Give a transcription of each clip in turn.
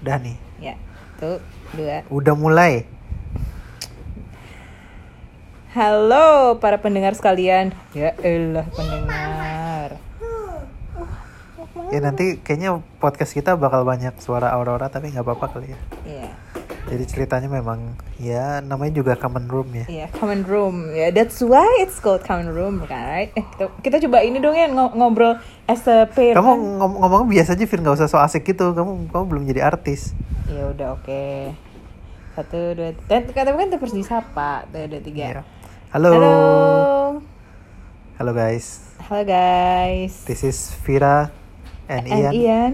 Udah nih. Ya, tuh dua. Udah mulai. Halo para pendengar sekalian. Ya elah pendengar. Ya nanti kayaknya podcast kita bakal banyak suara aurora tapi nggak apa-apa kali ya. Iya, Jadi ceritanya memang ya namanya juga common room ya. iya common room. Ya, that's why it's called common room, kan? Right? Eh, kita, coba ini dong ya ngo- ngobrol as a pair. Kamu ngom ngomong biasa aja Vin nggak usah so asik gitu. Kamu kamu belum jadi artis. Ya udah oke. Satu dua. Dan tapi kan terus disapa. Tuh, dua tiga. Iya. Halo. Halo. Halo guys. Halo guys. This is Vira and, And Ian. Ian.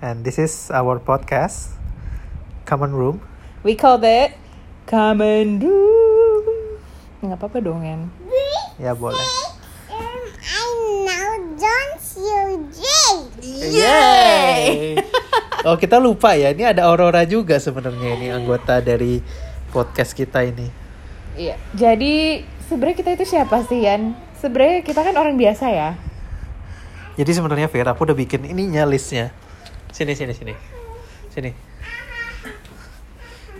And this is our podcast Common Room. We called it common room. Nggak apa-apa dong, Yan. Ya boleh. I know don't you. Yeay. oh kita lupa ya, ini ada Aurora juga sebenarnya ini anggota dari podcast kita ini. Iya. Jadi sebenarnya kita itu siapa sih, Yan? Sebenarnya kita kan orang biasa ya. Jadi sebenarnya Vera, aku udah bikin ininya listnya. Sini sini sini, sini.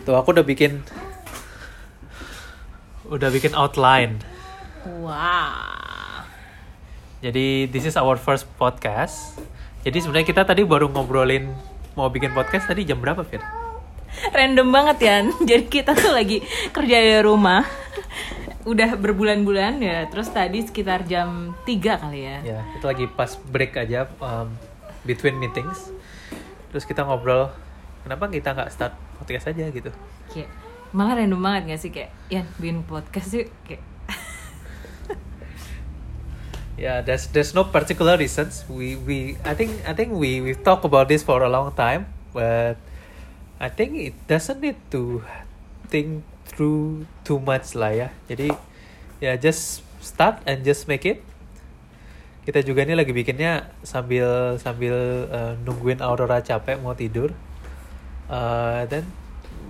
Tuh aku udah bikin, udah bikin outline. Wow. Jadi this is our first podcast. Jadi sebenarnya kita tadi baru ngobrolin mau bikin podcast tadi jam berapa, Fir? Random banget, Yan. Jadi kita tuh lagi kerja dari rumah. Udah berbulan-bulan ya. Terus tadi sekitar jam 3 kali ya. Ya, itu lagi pas break aja um, between meetings. Terus kita ngobrol, kenapa kita nggak start podcast aja gitu? Kayak malah random banget gak sih kayak Yan bikin podcast yuk kayak Yeah, there's there's no particular reasons. We we I think I think we we've talked about this for a long time, but I think it doesn't need to think through too much lah ya. Jadi ya just start and just make it. Kita juga ini lagi bikinnya sambil sambil uh, nungguin Aurora capek mau tidur. Uh, then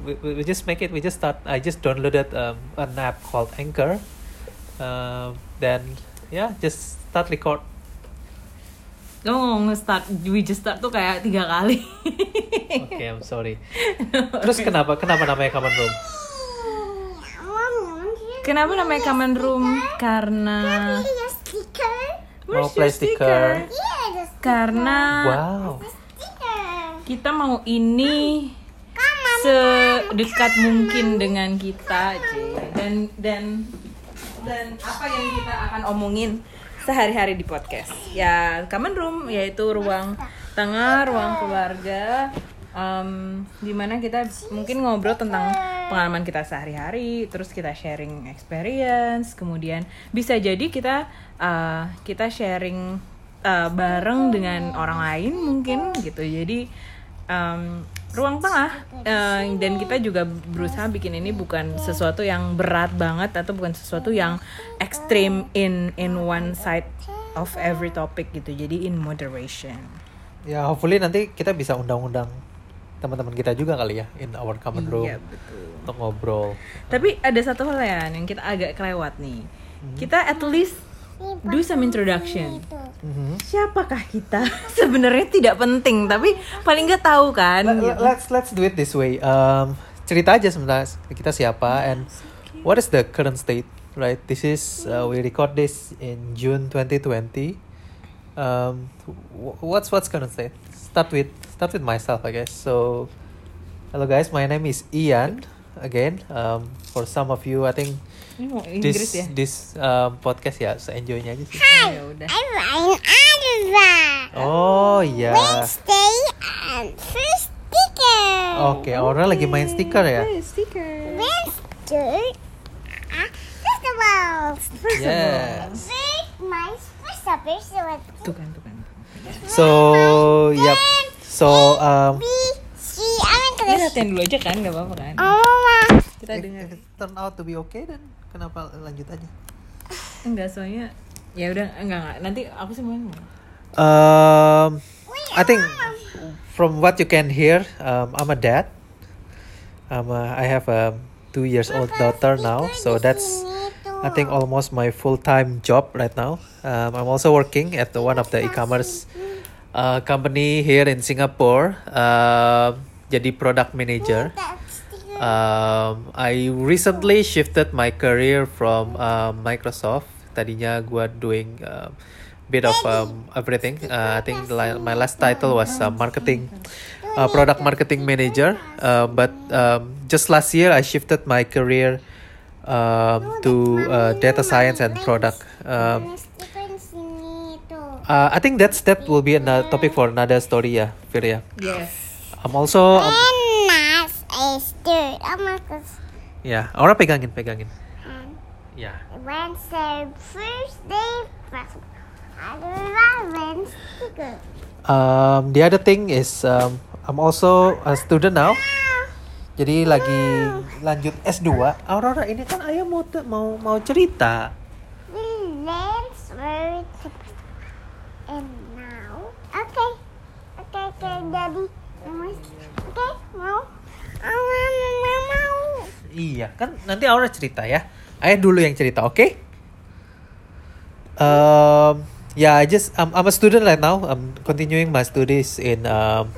we, we we just make it. We just start. I just downloaded um, an app called Anchor. Um, then ya just start record. Kamu ngomong start, we just start tuh kayak tiga kali Oke, I'm sorry. Terus kenapa kenapa namanya common room? Kenapa namanya common room? Karena. Mau play sticker? Yeah, Karena Wow. Kita mau ini sedekat mungkin dengan kita dan dan dan apa yang kita akan omongin sehari-hari di podcast. Ya common room yaitu ruang tengah ruang keluarga. Um, di mana kita mungkin ngobrol tentang pengalaman kita sehari-hari terus kita sharing experience kemudian bisa jadi kita uh, kita sharing uh, bareng dengan orang lain mungkin gitu. Jadi um, ruang tengah uh, dan kita juga berusaha bikin ini bukan sesuatu yang berat banget atau bukan sesuatu yang ekstrim in in one side of every topic gitu jadi in moderation Ya, hopefully nanti kita bisa undang-undang teman-teman kita juga kali ya in our common room Iya, betul. untuk ngobrol. tapi ada satu hal ya yang kita agak kelewat nih kita at least do some introduction Mhm. siapakah kita sebenarnya tidak penting tapi paling nggak tahu kan Let- gitu. let- Let's let's do it this way. Um, cerita aja sebentar kita siapa and what is the current state, right? This is uh, we record this in June 2020. Um, wh- what's what's current state? Start with start with myself, I guess. So, hello guys, my name is Ian. Again, um, for some of you, I think Ini mau Inggris this ya this um, podcast ya, enjoynya aja sih. Oh, ya udah I'm Ryan Oliver. Oh iya. Wednesday and first sticker. Oke, orang lagi main stiker ya. Stiker Wednesday. Uh, first of all, Yes. my first what? tuh kan tuh kan So, yep. So, um, B C I'm ini gonna. latihan dulu aja kan nggak apa-apa kan Oh. Kita if, dengar if turn out to be okay, then kenapa lanjut aja? enggak soalnya ya udah enggak enggak nanti aku sih mau Um, I think from what you can hear, um, I'm a dad. Um, uh, I have a two years old daughter now, so that's I think almost my full time job right now. Um, I'm also working at the, one of the e-commerce uh, company here in Singapore. Um jadi product manager. Um, I recently shifted my career from um, Microsoft. Tadinya gua doing um, bit of um, everything. Uh, I think la- my last title was uh, marketing, uh, product marketing manager. Uh, but um, just last year I shifted my career um, to uh, data science and product. Um, uh, I think that will be another topic for another story ya, Fir ya. Yes. I'm also um, Enak, Esther. Sama kes. ya orang pegangin pegangin. Ya. Wednesday, Thursday, Wednesday. Um, the other thing is um, I'm also a student now. Jadi lagi lanjut S2. Aurora ini kan ayah mau te- mau mau cerita. And now, okay, okay, okay, Daddy. Okay, mau? Mama mau. Iya, kan nanti Aurora cerita ya. Ayah dulu yang cerita, oke? Um, yeah, I just I'm, I'm a student right now. I'm continuing my studies in um,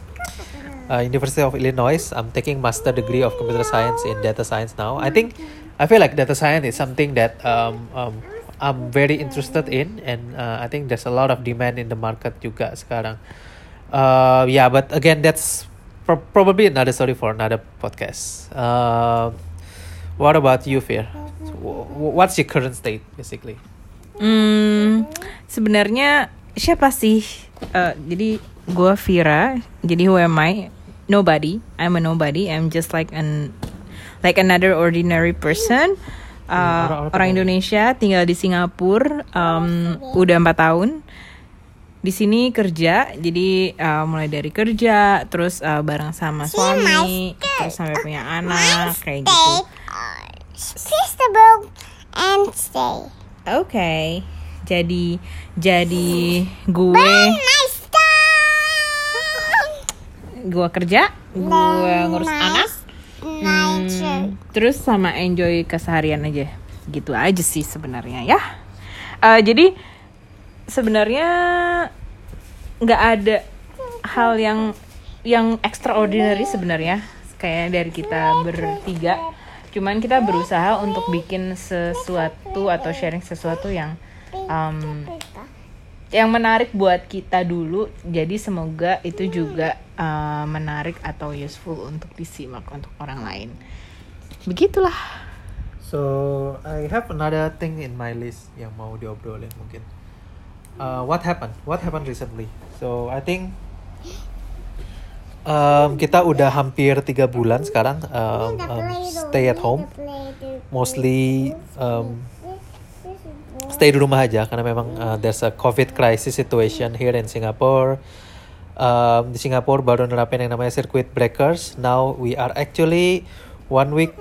uh, University of Illinois. I'm taking master degree of computer science in data science now. I think I feel like data science is something that um, um, I'm very interested in, and uh, I think there's a lot of demand in the market juga sekarang. Uh, yeah, but again, that's pro- probably another story for another podcast. Uh, what about you, wh- What's your current state, basically? Hmm, sebenarnya siapa sih? Eh, jadi gue Vira. Jadi who am I? Nobody. I'm a nobody. I'm just like an like another ordinary person. Uh, orang-orang orang. Indonesia tinggal di Singapura. um, udah empat tahun. Di sini kerja, jadi uh, mulai dari kerja, terus uh, bareng sama suami, terus sampai punya anak, kayak gitu. And stay. Oke, jadi jadi gue gue kerja, gue ngurus anak, hmm, terus sama enjoy keseharian aja, gitu aja sih sebenarnya ya. Eh, jadi sebenarnya nggak ada hal yang yang extraordinary sebenarnya kayak dari kita bertiga. Cuman kita berusaha untuk bikin sesuatu atau sharing sesuatu yang um, yang menarik buat kita dulu jadi semoga itu juga uh, menarik atau useful untuk disimak untuk orang lain begitulah So I have another thing in my list yang mau diobrolin mungkin. Uh, what happened? What happened recently? So I think um, kita udah hampir tiga bulan sekarang um, um, stay at home. Mostly um, stay di rumah aja karena memang uh, there's a COVID crisis situation here in Singapore. Um, di Singapura baru nerapin yang namanya circuit breakers. Now we are actually one week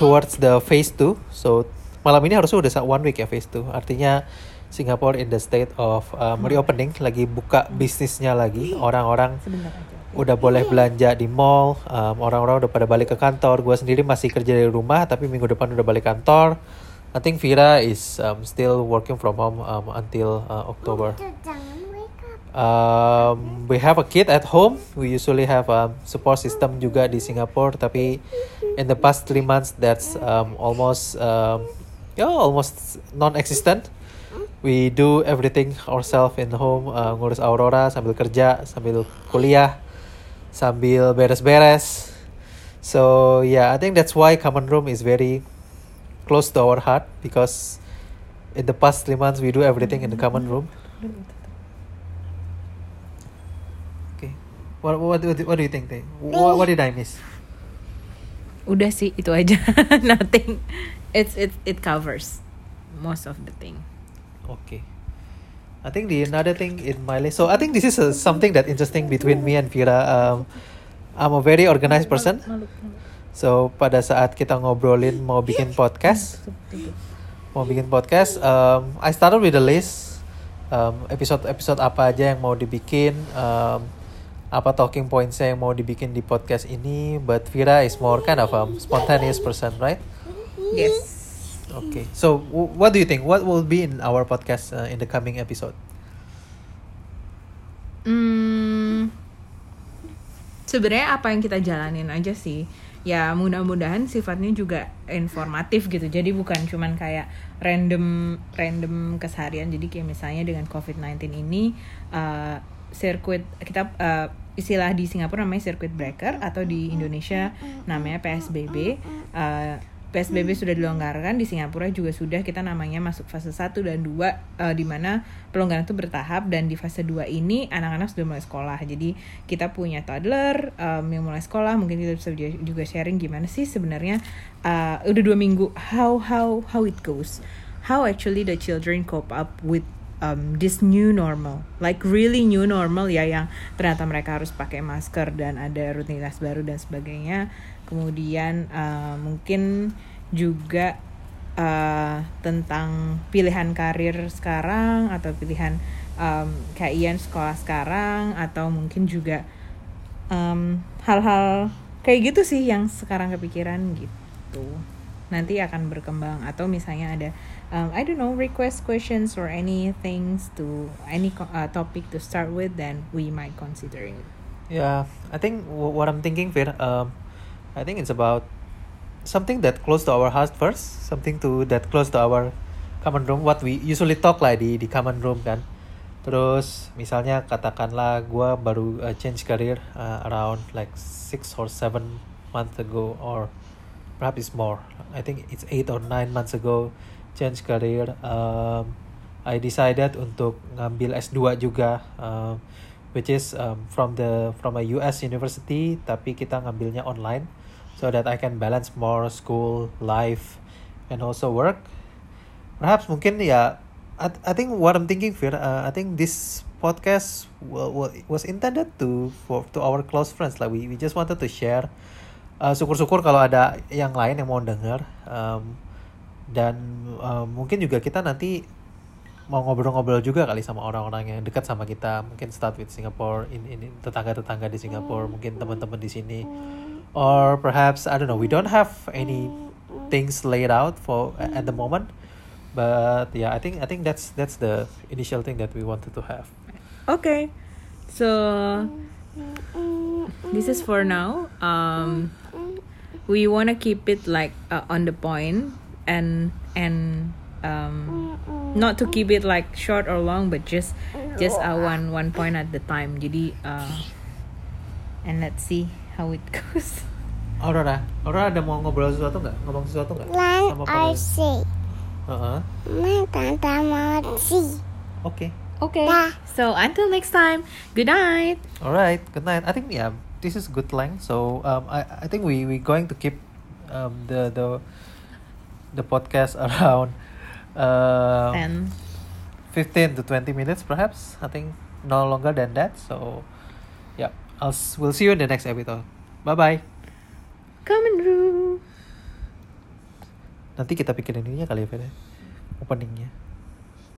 towards the phase 2. So malam ini harusnya udah one week ya phase 2. Artinya Singapore in the state of um, reopening, lagi buka bisnisnya lagi. Orang-orang udah boleh belanja di mall, um, orang-orang udah pada balik ke kantor. Gue sendiri masih kerja dari rumah, tapi minggu depan udah balik kantor. I think Vira is um, still working from home um, until uh, October. Um, we have a kid at home. We usually have a support system juga di Singapore, tapi in the past three months that's um, almost um, yeah, almost non-existent. We do everything ourselves in home, uh, ngurus Aurora sambil kerja, sambil kuliah, sambil beres-beres. So yeah, I think that's why common room is very close to our heart because in the past three months we do everything in the common room. Okay. What what what, what do you think? Tay? What, what did I miss? udah sih itu aja nothing it's it it covers most of the thing Okay. I think the another thing in my list. So I think this is a, something that interesting between me and Vira. Um, I'm a very organized person. So pada saat kita ngobrolin mau bikin podcast, mau bikin podcast, um, I started with a list. Um, episode-episode apa aja yang mau dibikin, um, apa talking pointsnya yang mau dibikin di podcast ini. But Vira is more kind of a spontaneous person, right? yes Okay. So what do you think? What will be in our podcast uh, in the coming episode? Hmm, sebenarnya apa yang kita jalanin aja sih ya mudah-mudahan sifatnya juga informatif gitu jadi bukan cuman kayak random random keseharian jadi kayak misalnya dengan COVID-19 ini uh, kita uh, istilah di Singapura namanya circuit breaker atau di Indonesia namanya PSBB uh, PSBB sudah dilonggarkan di Singapura juga sudah kita namanya masuk fase 1 dan 2 uh, di mana pelonggaran itu bertahap dan di fase 2 ini anak-anak sudah mulai sekolah. Jadi kita punya toddler um, yang mulai sekolah, mungkin kita bisa juga sharing gimana sih sebenarnya uh, udah dua minggu how how how it goes. How actually the children cope up with um, this new normal, like really new normal ya yang ternyata mereka harus pakai masker dan ada rutinitas baru dan sebagainya. Kemudian uh, mungkin juga uh, tentang pilihan karir sekarang atau pilihan um, kayak Ian sekolah sekarang atau mungkin juga hal hal-hal kayak gitu sih yang sekarang kepikiran gitu nanti akan berkembang atau misalnya ada um, I don't know request questions or any things to any uh, topic to start with then we might consider it. Yeah, I think what I'm thinking, Fir, um, I think it's about something that close to our heart first, something to that close to our common room. What we usually talk lah di di common room kan. Terus misalnya katakanlah gue baru uh, change career uh, around like six or seven months ago or perhaps it's more. I think it's eight or nine months ago change career. Um, I decided untuk ngambil S2 juga. Um, which is um, from the from a US university tapi kita ngambilnya online so that I can balance more school life and also work perhaps mungkin ya I, I think what I'm thinking Fir uh, I think this podcast was intended to for to our close friends like we, we just wanted to share uh, syukur-syukur kalau ada yang lain yang mau denger um, dan uh, mungkin juga kita nanti mau ngobrol-ngobrol juga kali sama orang-orang yang dekat sama kita mungkin start with Singapore in ini tetangga-tetangga di Singapore mungkin teman-teman di sini. Or perhaps I don't know we don't have any things laid out for at the moment but yeah I think I think that's that's the initial thing that we wanted to have. Okay. So this is for now um we want to keep it like uh, on the point and and um not to keep it like short or long but just just uh, one one point at the time jadi uh, and let's see how it goes Aurora, Aurora ada mau ngobrol sesuatu nggak? Ngomong sesuatu nggak? Lan I see. Uh-huh. Tante mau see. Oke. Okay. So until next time, good night. Alright, good night. I think yeah, this is good length. So um, I I think we we going to keep um the the the podcast around uh 10 15 to 20 minutes perhaps. I think no longer than that. So yeah, I'll s- we'll see you in the next episode. Bye bye. common room Nanti kita pikirin ininya kali ya, ya. Openingnya.